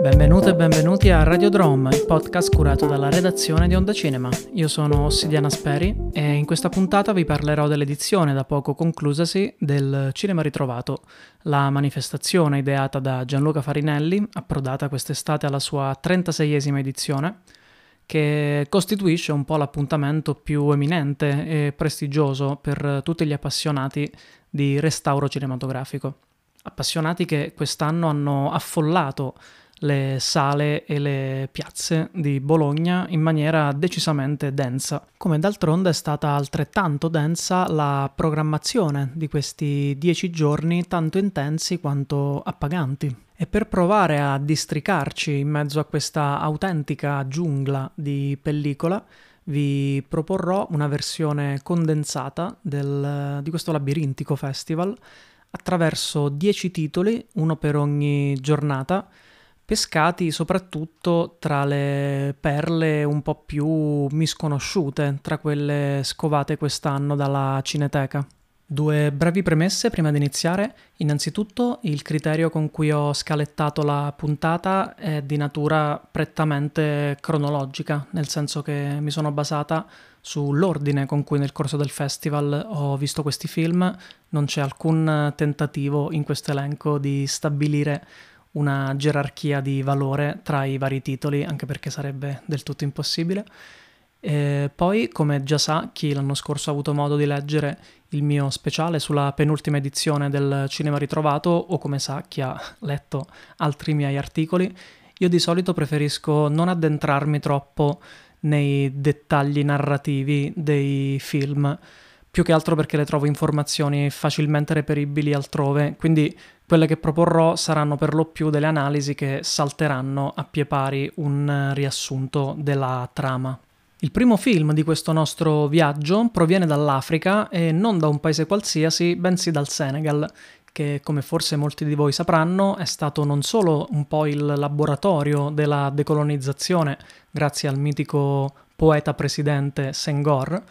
Benvenute e benvenuti a Radio Drum, il podcast curato dalla redazione di Onda Cinema. Io sono Ossidiana Speri e in questa puntata vi parlerò dell'edizione da poco conclusasi del Cinema Ritrovato, la manifestazione ideata da Gianluca Farinelli, approdata quest'estate alla sua 36esima edizione, che costituisce un po' l'appuntamento più eminente e prestigioso per tutti gli appassionati di restauro cinematografico. Appassionati che quest'anno hanno affollato le sale e le piazze di Bologna in maniera decisamente densa, come d'altronde è stata altrettanto densa la programmazione di questi dieci giorni tanto intensi quanto appaganti. E per provare a districarci in mezzo a questa autentica giungla di pellicola, vi proporrò una versione condensata del, di questo labirintico festival attraverso dieci titoli, uno per ogni giornata, pescati soprattutto tra le perle un po' più misconosciute, tra quelle scovate quest'anno dalla Cineteca. Due brevi premesse prima di iniziare. Innanzitutto il criterio con cui ho scalettato la puntata è di natura prettamente cronologica, nel senso che mi sono basata sull'ordine con cui nel corso del festival ho visto questi film. Non c'è alcun tentativo in questo elenco di stabilire una gerarchia di valore tra i vari titoli, anche perché sarebbe del tutto impossibile. E poi, come già sa chi l'anno scorso ha avuto modo di leggere il mio speciale sulla penultima edizione del Cinema Ritrovato, o come sa chi ha letto altri miei articoli, io di solito preferisco non addentrarmi troppo nei dettagli narrativi dei film, più che altro perché le trovo informazioni facilmente reperibili altrove, quindi quelle che proporrò saranno per lo più delle analisi che salteranno a pie pari un riassunto della trama. Il primo film di questo nostro viaggio proviene dall'Africa e non da un paese qualsiasi, bensì dal Senegal, che come forse molti di voi sapranno è stato non solo un po' il laboratorio della decolonizzazione grazie al mitico poeta presidente Senghor,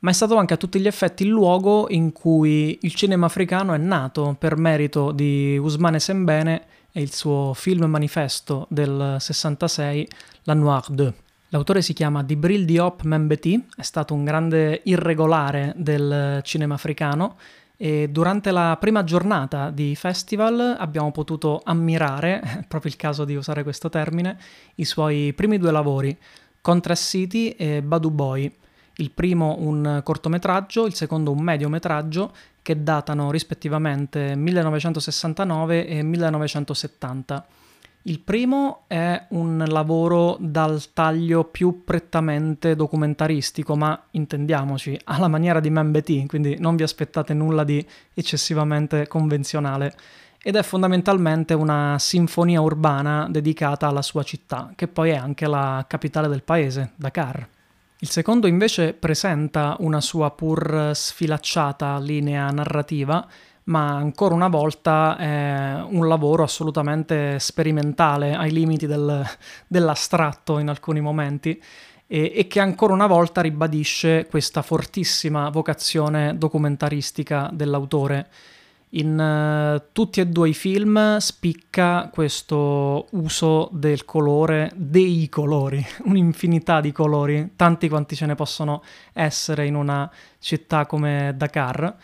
ma è stato anche a tutti gli effetti il luogo in cui il cinema africano è nato per merito di Ousmane Sembene e il suo film manifesto del 66, La Noire 2. L'autore si chiama Dibril Diop Membeti, è stato un grande irregolare del cinema africano e durante la prima giornata di festival abbiamo potuto ammirare, è proprio il caso di usare questo termine, i suoi primi due lavori, Contrast City e Badu Boy il primo un cortometraggio, il secondo un mediometraggio che datano rispettivamente 1969 e 1970. Il primo è un lavoro dal taglio più prettamente documentaristico, ma intendiamoci, alla maniera di Membeti, quindi non vi aspettate nulla di eccessivamente convenzionale. Ed è fondamentalmente una sinfonia urbana dedicata alla sua città, che poi è anche la capitale del paese, Dakar. Il secondo invece presenta una sua pur sfilacciata linea narrativa, ma ancora una volta è un lavoro assolutamente sperimentale, ai limiti del, dell'astratto in alcuni momenti, e, e, che ancora una volta ribadisce questa fortissima vocazione documentaristica dell'autore in uh, tutti e due i film spicca questo uso del colore, dei colori, un'infinità di colori, tanti quanti ce ne possono essere in una città come Dakar.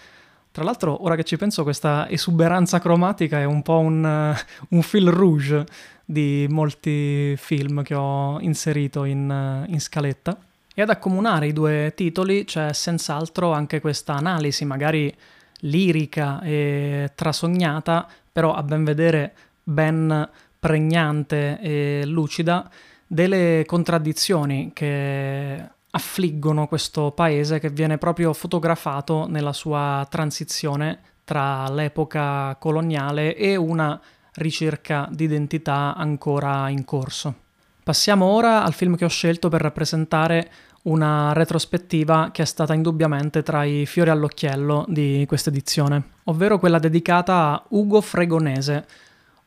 Tra l'altro, ora che ci penso, questa esuberanza cromatica è un po' un, uh, un fil rouge di molti film che ho inserito in, uh, in scaletta. E ad accomunare i due titoli c'è senz'altro anche questa analisi, magari lirica e trasognata, però a ben vedere ben pregnante e lucida, delle contraddizioni che affliggono questo paese che viene proprio fotografato nella sua transizione tra l'epoca coloniale e una ricerca di identità ancora in corso. Passiamo ora al film che ho scelto per rappresentare una retrospettiva che è stata indubbiamente tra i fiori all'occhiello di questa edizione, ovvero quella dedicata a Ugo Fregonese,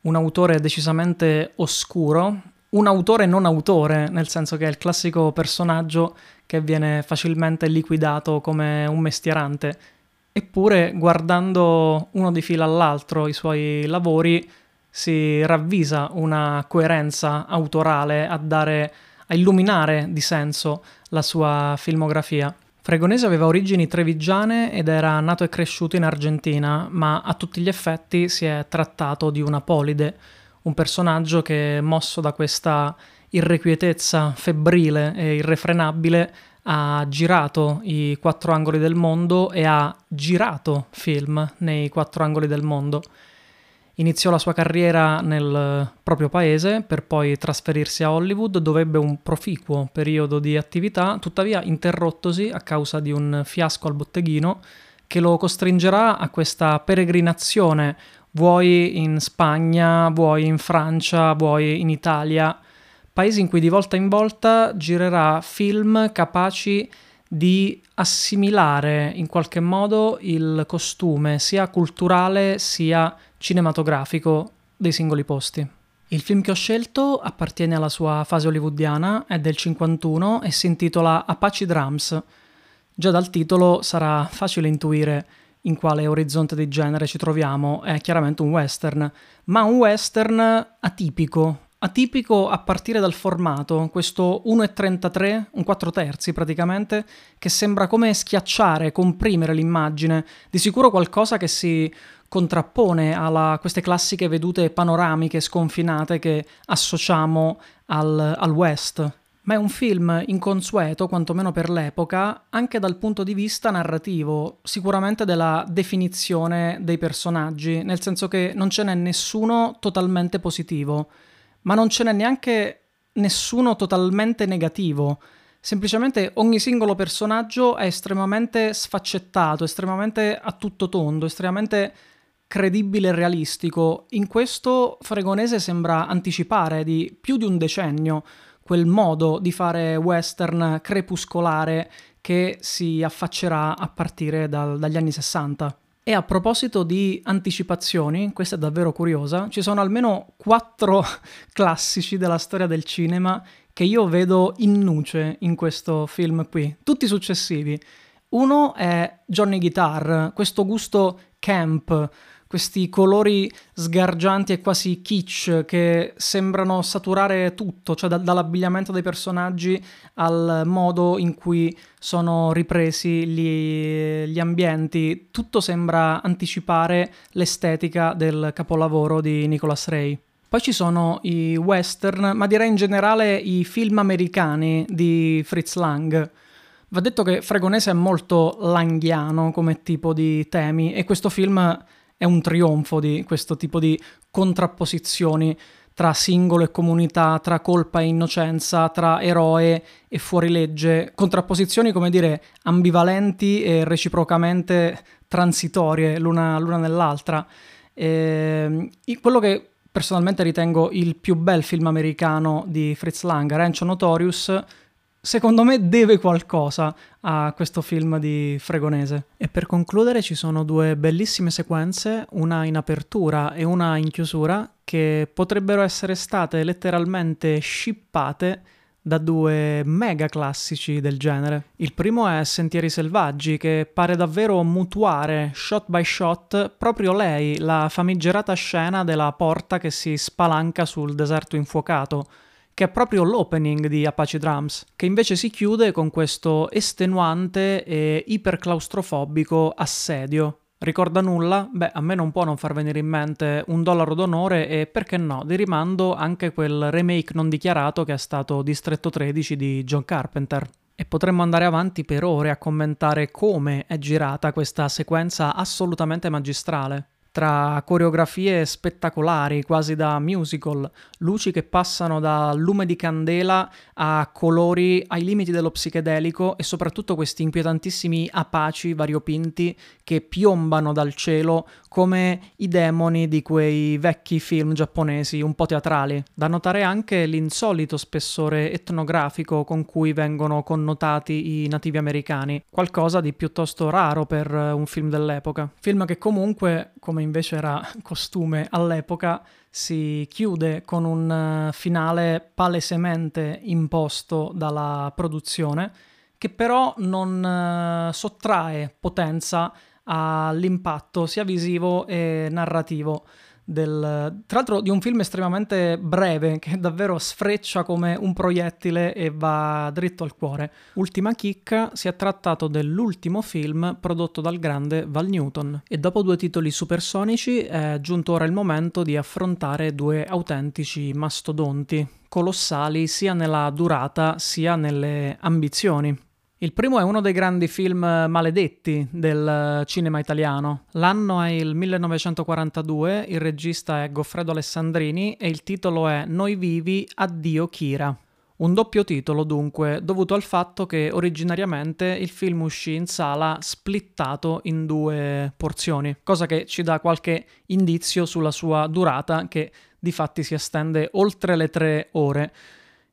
un autore decisamente oscuro, un autore non autore, nel senso che è il classico personaggio che viene facilmente liquidato come un mestierante. Eppure, guardando uno di fila all'altro i suoi lavori, si ravvisa una coerenza autorale a dare a illuminare di senso la sua filmografia. Fregonese aveva origini trevigiane ed era nato e cresciuto in Argentina, ma a tutti gli effetti si è trattato di una polide, un personaggio che, mosso da questa irrequietezza febbrile e irrefrenabile, ha girato i quattro angoli del mondo e ha girato film nei quattro angoli del mondo. Iniziò la sua carriera nel proprio paese per poi trasferirsi a Hollywood dove ebbe un proficuo periodo di attività, tuttavia interrottosi a causa di un fiasco al botteghino che lo costringerà a questa peregrinazione, vuoi in Spagna, vuoi in Francia, vuoi in Italia, paesi in cui di volta in volta girerà film capaci di assimilare in qualche modo il costume sia culturale sia cinematografico dei singoli posti. Il film che ho scelto appartiene alla sua fase hollywoodiana, è del 51 e si intitola Apache Drums. Già dal titolo sarà facile intuire in quale orizzonte di genere ci troviamo, è chiaramente un western, ma un western atipico, atipico a partire dal formato, questo 1,33, un 4 terzi praticamente, che sembra come schiacciare, comprimere l'immagine, di sicuro qualcosa che si contrappone a queste classiche vedute panoramiche sconfinate che associamo al, al West. Ma è un film inconsueto, quantomeno per l'epoca, anche dal punto di vista narrativo, sicuramente della definizione dei personaggi, nel senso che non ce n'è nessuno totalmente positivo, ma non ce n'è neanche nessuno totalmente negativo. Semplicemente ogni singolo personaggio è estremamente sfaccettato, estremamente a tutto tondo, estremamente credibile e realistico. In questo Fregonese sembra anticipare di più di un decennio quel modo di fare western crepuscolare che si affaccerà a partire dal, dagli anni 60. E a proposito di anticipazioni, questa è davvero curiosa, ci sono almeno quattro classici della storia del cinema che io vedo in nuce in questo film qui, tutti successivi. Uno è Johnny Guitar, questo gusto camp, questi colori sgargianti e quasi kitsch che sembrano saturare tutto, cioè da- dall'abbigliamento dei personaggi al modo in cui sono ripresi gli, gli ambienti, tutto sembra anticipare l'estetica del capolavoro di Nicholas Ray. Poi ci sono i western, ma direi in generale i film americani di Fritz Lang. Va detto che Fregonese è molto langhiano come tipo di temi e questo film è un trionfo di questo tipo di contrapposizioni tra singolo e comunità, tra colpa e innocenza, tra eroe e fuorilegge, contrapposizioni, come dire, ambivalenti e reciprocamente transitorie l'una, l'una nell'altra. E, ehm, quello che personalmente ritengo il più bel film americano di Fritz Lang, Rancho Notorious, secondo me deve qualcosa a questo film di Fregonese. E per concludere ci sono due bellissime sequenze, una in apertura e una in chiusura, che potrebbero essere state letteralmente shippate da due mega classici del genere. Il primo è Sentieri Selvaggi, che pare davvero mutuare shot by shot proprio lei, la famigerata scena della porta che si spalanca sul deserto infuocato che è proprio l'opening di Apache Drums, che invece si chiude con questo estenuante e iperclaustrofobico assedio. Ricorda nulla? Beh, a me non può non far venire in mente un dollaro d'onore e perché no, di rimando anche quel remake non dichiarato che è stato Distretto 13 di John Carpenter. E potremmo andare avanti per ore a commentare come è girata questa sequenza assolutamente magistrale tra coreografie spettacolari, quasi da musical, luci che passano da lume di candela a colori ai limiti dello psichedelico e soprattutto questi inquietantissimi apaci variopinti che piombano dal cielo come i demoni di quei vecchi film giapponesi un po' teatrali. Da notare anche l'insolito spessore etnografico con cui vengono connotati i nativi americani, qualcosa di piuttosto raro per un film dell'epoca. Film che comunque, come invece era costume all'epoca, si chiude con un eh, finale palesemente imposto dalla produzione, che però non uh, sottrae potenza all'impatto sia visivo e narrativo del, tra l'altro di un film estremamente breve che davvero sfreccia come un proiettile e va dritto al cuore. Ultima chicca, si è trattato dell'ultimo film prodotto dal grande Val Newton e dopo due titoli supersonici è giunto ora il momento di affrontare due autentici mastodonti, colossali sia nella durata sia nelle ambizioni. Il primo è uno dei grandi film maledetti del cinema italiano. L'anno è il 1942, il regista è Goffredo Alessandrini e il titolo è Noi vivi, addio Kira. Un doppio titolo dunque, dovuto al fatto che originariamente il film uscì in sala splittato in due porzioni, cosa che ci dà qualche indizio sulla sua durata che di fatti si estende oltre le tre ore.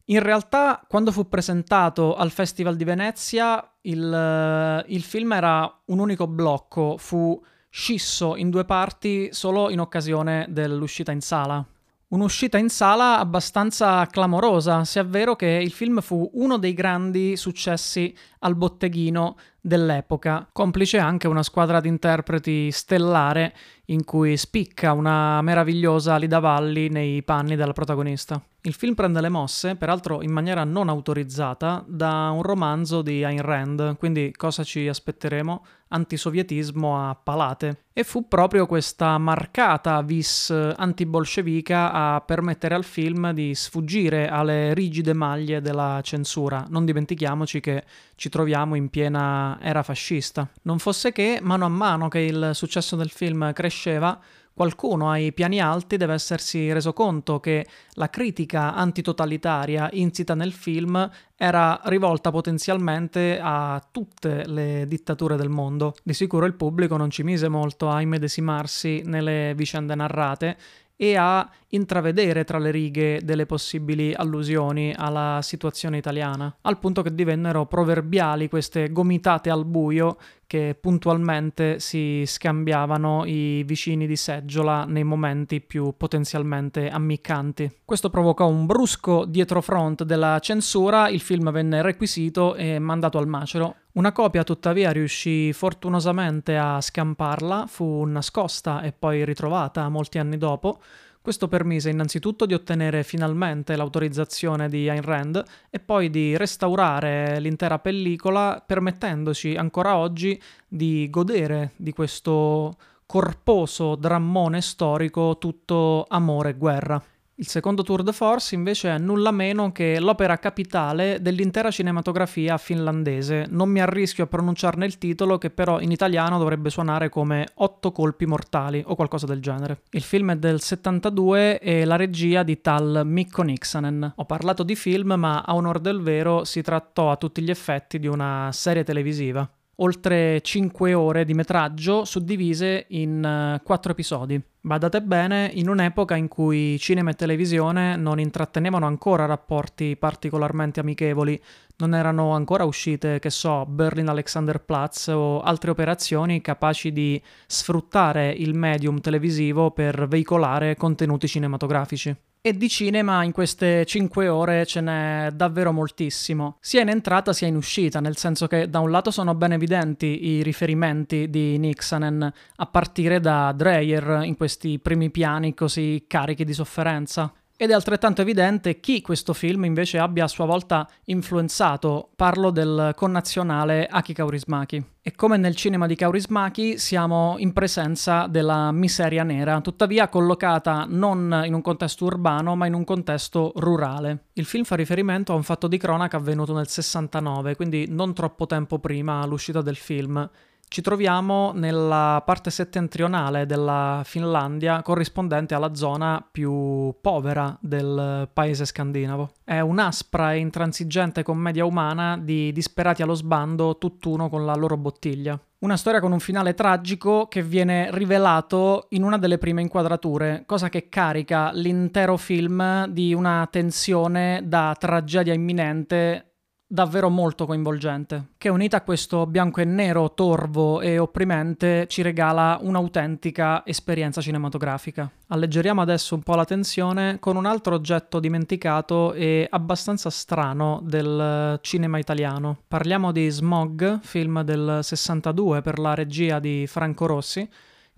In realtà, quando fu presentato al Festival di Venezia, il, il, film era un unico blocco, fu scisso in due parti solo in occasione dell'uscita in sala. Un'uscita in sala abbastanza clamorosa, sia vero che il film fu uno dei grandi successi al botteghino dell'epoca, complice anche una squadra di interpreti stellare in cui spicca una meravigliosa Lida Valli nei panni della protagonista. Il film prende le mosse, peraltro in maniera non autorizzata, da un romanzo di Ayn Rand, quindi cosa ci aspetteremo? Antisovietismo a palate. E fu proprio questa marcata vis antibolscevica a permettere al film di sfuggire alle rigide maglie della censura. Non dimentichiamoci che ci troviamo in piena era fascista. Non fosse che, mano a mano che il successo del film cresceva, qualcuno ai piani alti deve essersi reso conto che la critica antitotalitaria insita nel film era rivolta potenzialmente a tutte le dittature del mondo. Di sicuro il pubblico non ci mise molto a immedesimarsi nelle vicende narrate e a intravedere tra le righe delle possibili allusioni alla situazione italiana, al punto che divennero proverbiali queste gomitate al buio che puntualmente si scambiavano i vicini di seggiola nei momenti più potenzialmente ammiccanti. Questo provocò un brusco dietrofront della censura, il film venne requisito e mandato al macero. Una copia tuttavia riuscì fortunosamente a scamparla, fu nascosta e poi ritrovata molti anni dopo, questo permise innanzitutto di ottenere finalmente l'autorizzazione di Ayn Rand e poi di restaurare l'intera pellicola, permettendoci ancora oggi di godere di questo corposo drammone storico tutto amore e guerra. Il secondo tour de force invece è nulla meno che l'opera capitale dell'intera cinematografia finlandese. Non mi arrischio a pronunciarne il titolo, che però in italiano dovrebbe suonare come Otto colpi mortali o qualcosa del genere. Il film è del 72 e la regia di tal Mikko Nixanen. Ho parlato di film, ma a onor del vero si trattò a tutti gli effetti di una serie televisiva oltre 5 ore di metraggio suddivise in 4 uh, episodi. Badate bene, in un'epoca in cui cinema e televisione non intrattenevano ancora rapporti particolarmente amichevoli, non erano ancora uscite, che so, Berlin Alexanderplatz o altre operazioni capaci di sfruttare il medium televisivo per veicolare contenuti cinematografici. E di cinema in queste 5 ore ce n'è davvero moltissimo, sia in entrata sia in uscita, nel senso che da un lato sono ben evidenti i riferimenti di Nixanen, a partire da Dreyer in questi primi piani così carichi di sofferenza. Ed è altrettanto evidente chi questo film invece abbia a sua volta influenzato. Parlo del connazionale Aki Kaurismaki. E come nel cinema di Kaurismaki siamo in presenza della miseria nera, tuttavia collocata non in un contesto urbano ma in un contesto rurale. Il film fa riferimento a un fatto di cronaca avvenuto nel 69, quindi non troppo tempo prima l'uscita del film ci troviamo nella parte settentrionale della Finlandia, corrispondente alla zona più povera del paese scandinavo. È un'aspra e intransigente commedia umana di disperati allo sbando, tutt'uno con la loro bottiglia. Una storia con un finale tragico che viene rivelato in una delle prime inquadrature, cosa che carica l'intero film di una tensione da tragedia imminente davvero molto coinvolgente, che unita a questo bianco e nero torvo e opprimente ci regala un'autentica esperienza cinematografica. Alleggeriamo adesso un po' la tensione con un altro oggetto dimenticato e abbastanza strano del cinema italiano. Parliamo di Smog, film del 62 per la regia di Franco Rossi,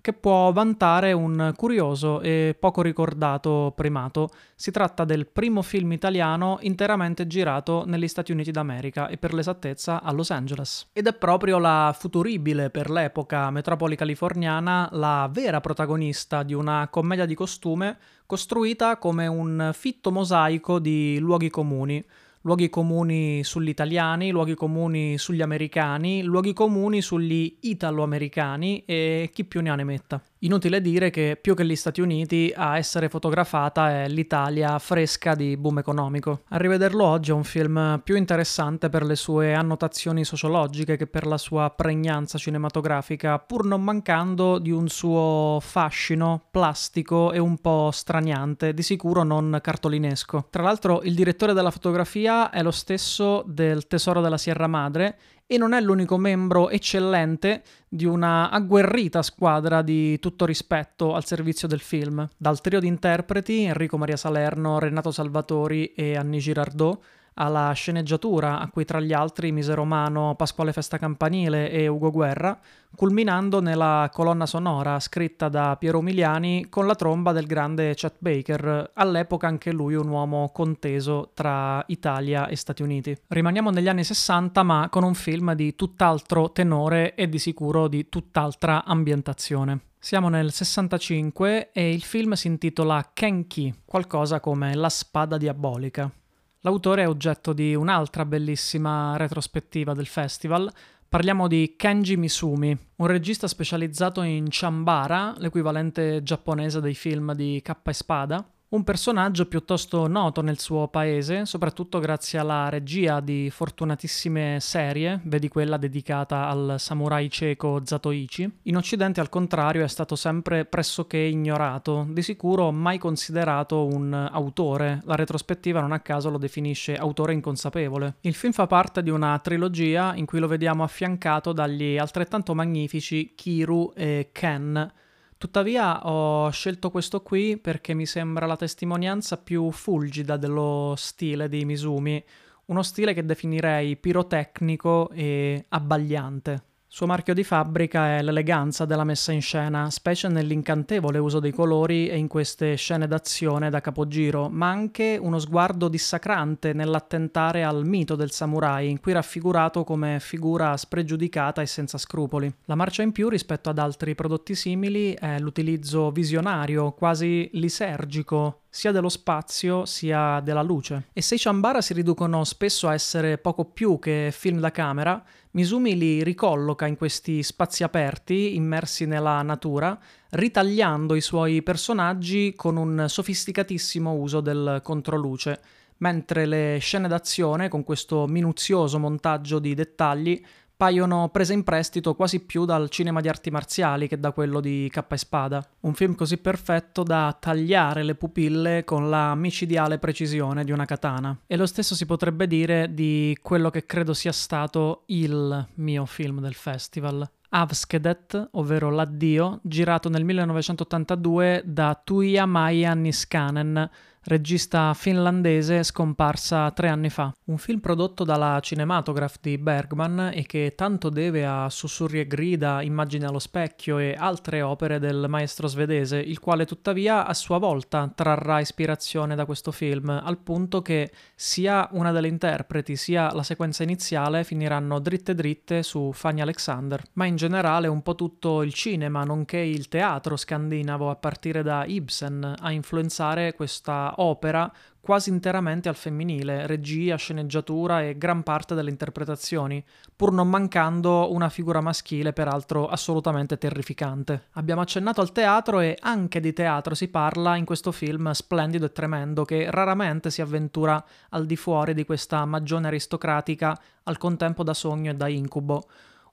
che può vantare un curioso e poco ricordato primato. Si tratta del primo film italiano interamente girato negli Stati Uniti d'America e per l'esattezza a Los Angeles. Ed è proprio la futuribile per l'epoca metropoli californiana la vera protagonista di una commedia di costume costruita come un fitto mosaico di luoghi comuni luoghi comuni sugli italiani, luoghi comuni sugli americani, luoghi comuni sugli italo-americani e chi più ne ha ne metta. Inutile dire che più che gli Stati Uniti a essere fotografata è l'Italia fresca di boom economico. A rivederlo oggi è un film più interessante per le sue annotazioni sociologiche che per la sua pregnanza cinematografica, pur non mancando di un suo fascino plastico e un po' straniante, di sicuro non cartolinesco. Tra l'altro il direttore della fotografia è lo stesso del Tesoro della Sierra Madre e non è l'unico membro eccellente di una agguerrita squadra di tutto rispetto al servizio del film. Dal trio di interpreti Enrico Maria Salerno, Renato Salvatori e Annie Girardot alla sceneggiatura, a cui tra gli altri mise romano Pasquale Festa Campanile e Ugo Guerra, culminando nella colonna sonora scritta da Piero Miliani con la tromba del grande Chet Baker, all'epoca anche lui un uomo conteso tra Italia e Stati Uniti. Rimaniamo negli anni 60 ma con un film di tutt'altro tenore e di sicuro di tutt'altra ambientazione. Siamo nel 65 e il film si intitola Kenki, qualcosa come La spada diabolica. L'autore è oggetto di un'altra bellissima retrospettiva del festival. Parliamo di Kenji Misumi, un regista specializzato in Chambara, l'equivalente giapponese dei film di K e Spada, un personaggio piuttosto noto nel suo paese, soprattutto grazie alla regia di fortunatissime serie, vedi quella dedicata al samurai cieco Zatoichi. In Occidente, al contrario, è stato sempre pressoché ignorato, di sicuro mai considerato un autore. La retrospettiva non a caso lo definisce autore inconsapevole. Il film fa parte di una trilogia in cui lo vediamo affiancato dagli altrettanto magnifici Kiru e Ken Tuttavia ho scelto questo qui perché mi sembra la testimonianza più fulgida dello stile di Misumi, uno stile che definirei pirotecnico e abbagliante. Suo marchio di fabbrica è l'eleganza della messa in scena, specie nell'incantevole uso dei colori e in queste scene d'azione da capogiro, ma anche uno sguardo dissacrante nell'attentare al mito del samurai, qui raffigurato come figura spregiudicata e senza scrupoli. La marcia in più rispetto ad altri prodotti simili è l'utilizzo visionario, quasi lisergico, sia dello spazio sia della luce. E se i Chambara si riducono spesso a essere poco più che film da camera, Misumi li ricolloca in questi spazi aperti, immersi nella natura, ritagliando i suoi personaggi con un sofisticatissimo uso del controluce, mentre le scene d'azione, con questo minuzioso montaggio di dettagli, paiono prese in prestito quasi più dal cinema di arti marziali che da quello di K e Spada. Un film così perfetto da tagliare le pupille con la micidiale precisione di una katana. E lo stesso si potrebbe dire di quello che credo sia stato il mio film del festival. Avskedet, ovvero L'addio, girato nel 1982 da Tuija Maija Niskanen, regista finlandese scomparsa tre anni fa. Un film prodotto dalla Cinematograph di Bergman e che tanto deve a Sussurri e grida, Immagini allo specchio e altre opere del maestro svedese, il quale tuttavia a sua volta trarrà ispirazione da questo film, al punto che sia una delle interpreti sia la sequenza iniziale finiranno dritte dritte su Fanny Alexander, ma in generale un po' tutto il cinema, nonché il teatro scandinavo a partire da Ibsen a influenzare questa opera quasi interamente al femminile, regia, sceneggiatura e gran parte delle interpretazioni, pur non mancando una figura maschile peraltro assolutamente terrificante. Abbiamo accennato al teatro e anche di teatro si parla in questo film splendido e tremendo che raramente si avventura al di fuori di questa magione aristocratica al contempo da sogno e da incubo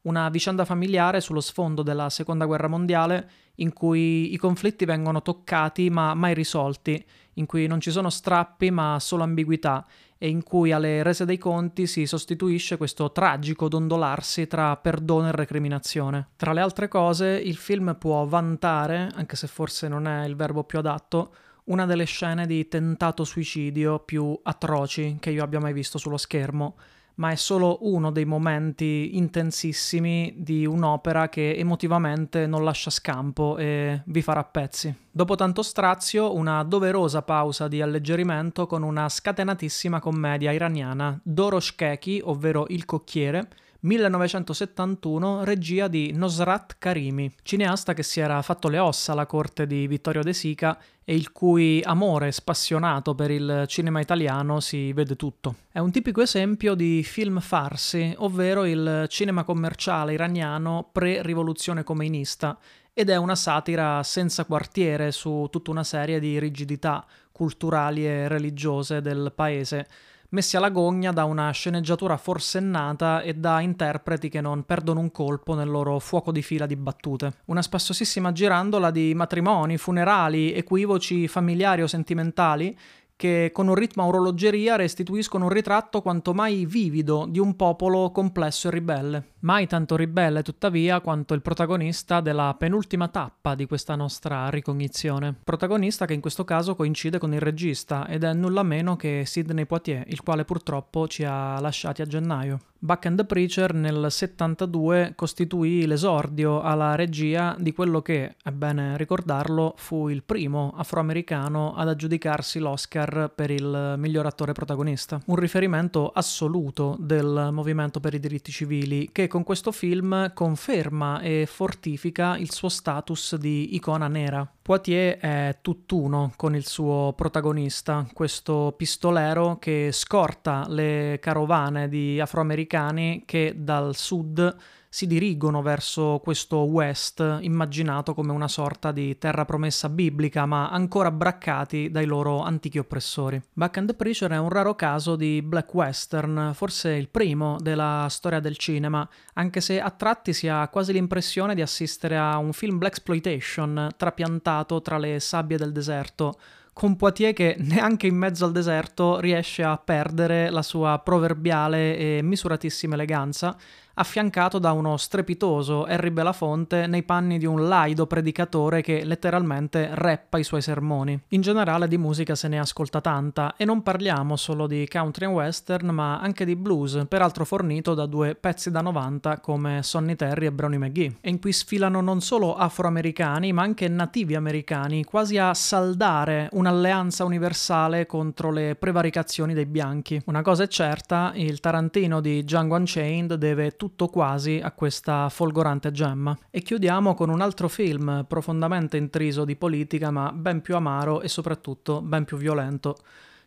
una vicenda familiare sullo sfondo della Seconda Guerra Mondiale in cui i conflitti vengono toccati ma mai risolti, in cui non ci sono strappi ma solo ambiguità e in cui alle rese dei conti si sostituisce questo tragico dondolarsi tra perdono e recriminazione. Tra le altre cose, il film può vantare, anche se forse non è il verbo più adatto, una delle scene di tentato suicidio più atroci che io abbia mai visto sullo schermo ma è solo uno dei momenti intensissimi di un'opera che emotivamente non lascia scampo e vi farà pezzi. Dopo tanto strazio, una doverosa pausa di alleggerimento con una scatenatissima commedia iraniana, Doroshkeki, ovvero Il cocchiere, 1971, regia di Nosrat Karimi, cineasta che si era fatto le ossa alla corte di Vittorio De Sica e il cui amore spassionato per il cinema italiano si vede tutto. È un tipico esempio di film farsi, ovvero il cinema commerciale iraniano pre-rivoluzione comeinista, ed è una satira senza quartiere su tutta una serie di rigidità culturali e religiose del paese messi alla gogna da una sceneggiatura forsennata e da interpreti che non perdono un colpo nel loro fuoco di fila di battute. Una spassosissima girandola di matrimoni, funerali, equivoci familiari o sentimentali che con un ritmo a orologeria restituiscono un ritratto quanto mai vivido di un popolo complesso e ribelle. Mai tanto ribelle, tuttavia, quanto il protagonista della penultima tappa di questa nostra ricognizione. Protagonista che in questo caso coincide con il regista ed è nulla meno che Sidney Poitier, il quale purtroppo ci ha lasciati a gennaio. Buck and the Preacher nel 72 costituì l'esordio alla regia di quello che, è bene ricordarlo, fu il primo afroamericano ad aggiudicarsi l'Oscar per il miglior attore protagonista. Un riferimento assoluto del movimento per i diritti civili che con questo film conferma e fortifica il suo status di icona nera. Poitier è tutt'uno con il suo protagonista, questo pistolero che scorta le carovane di afroamericani che dal sud si dirigono verso questo West immaginato come una sorta di terra promessa biblica, ma ancora braccati dai loro antichi oppressori. Buck and the Preacher è un raro caso di black western, forse il primo della storia del cinema, anche se a tratti si ha quasi l'impressione di assistere a un film black exploitation trapiantato tra le sabbie del deserto con Poitier che neanche in mezzo al deserto riesce a perdere la sua proverbiale e misuratissima eleganza, affiancato da uno strepitoso Harry Belafonte nei panni di un laido predicatore che letteralmente rappa i suoi sermoni. In generale di musica se ne ascolta tanta e non parliamo solo di country and western ma anche di blues, peraltro fornito da due pezzi da 90 come Sonny Terry e Brownie McGee, e in cui sfilano non solo afroamericani ma anche nativi americani, quasi a saldare un'alleanza universale contro le prevaricazioni dei bianchi. Una cosa è certa, il Tarantino di Django Unchained deve tutto quasi a questa folgorante gemma. E chiudiamo con un altro film profondamente intriso di politica, ma ben più amaro e soprattutto ben più violento.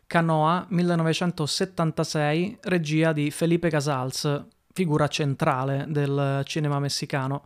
Canoa 1976, regia di Felipe Casals, figura centrale del cinema messicano.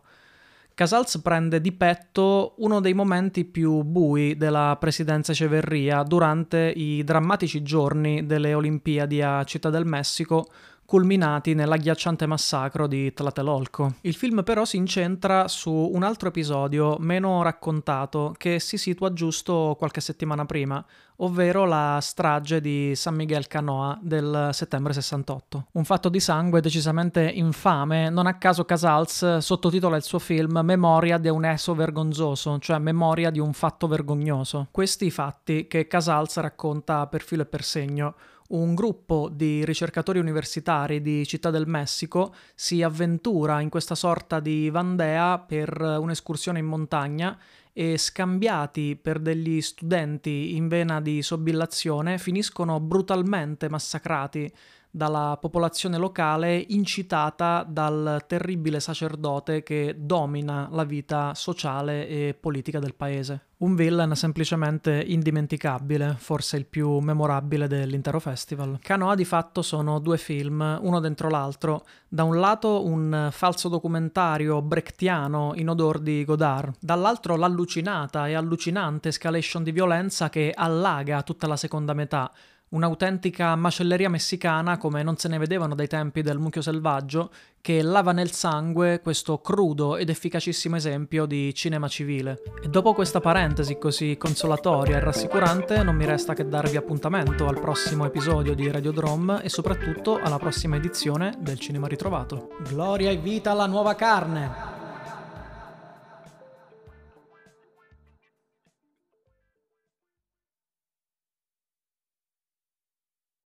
Casals prende di petto uno dei momenti più bui della presidenza Ceverria durante i drammatici giorni delle Olimpiadi a Città del Messico, culminati nell'agghiacciante massacro di Tlatelolco. Il film però si incentra su un altro episodio meno raccontato che si situa giusto qualche settimana prima, ovvero la strage di San Miguel Canoa del settembre 68. Un fatto di sangue decisamente infame, non a caso Casals sottotitola il suo film Memoria di un esso vergonzoso, cioè memoria di un fatto vergognoso. Questi fatti che Casals racconta per filo e per segno un gruppo di ricercatori universitari di Città del Messico si avventura in questa sorta di Vandea per un'escursione in montagna e scambiati per degli studenti in vena di sobillazione finiscono brutalmente massacrati dalla popolazione locale incitata dal terribile sacerdote che domina la vita sociale e politica del paese. Un villain semplicemente indimenticabile, forse il più memorabile dell'intero festival. Canoa di fatto sono due film, uno dentro l'altro. Da un lato un falso documentario brechtiano in odor di Godard, dall'altro l'allucinata e allucinante escalation di violenza che allaga tutta la seconda metà un'autentica macelleria messicana come non se ne vedevano dai tempi del mucchio selvaggio, che lava nel sangue questo crudo ed efficacissimo esempio di cinema civile. E dopo questa parentesi così consolatoria e rassicurante, non mi resta che darvi appuntamento al prossimo episodio di Radiodrome e soprattutto alla prossima edizione del Cinema Ritrovato. Gloria e vita alla nuova carne!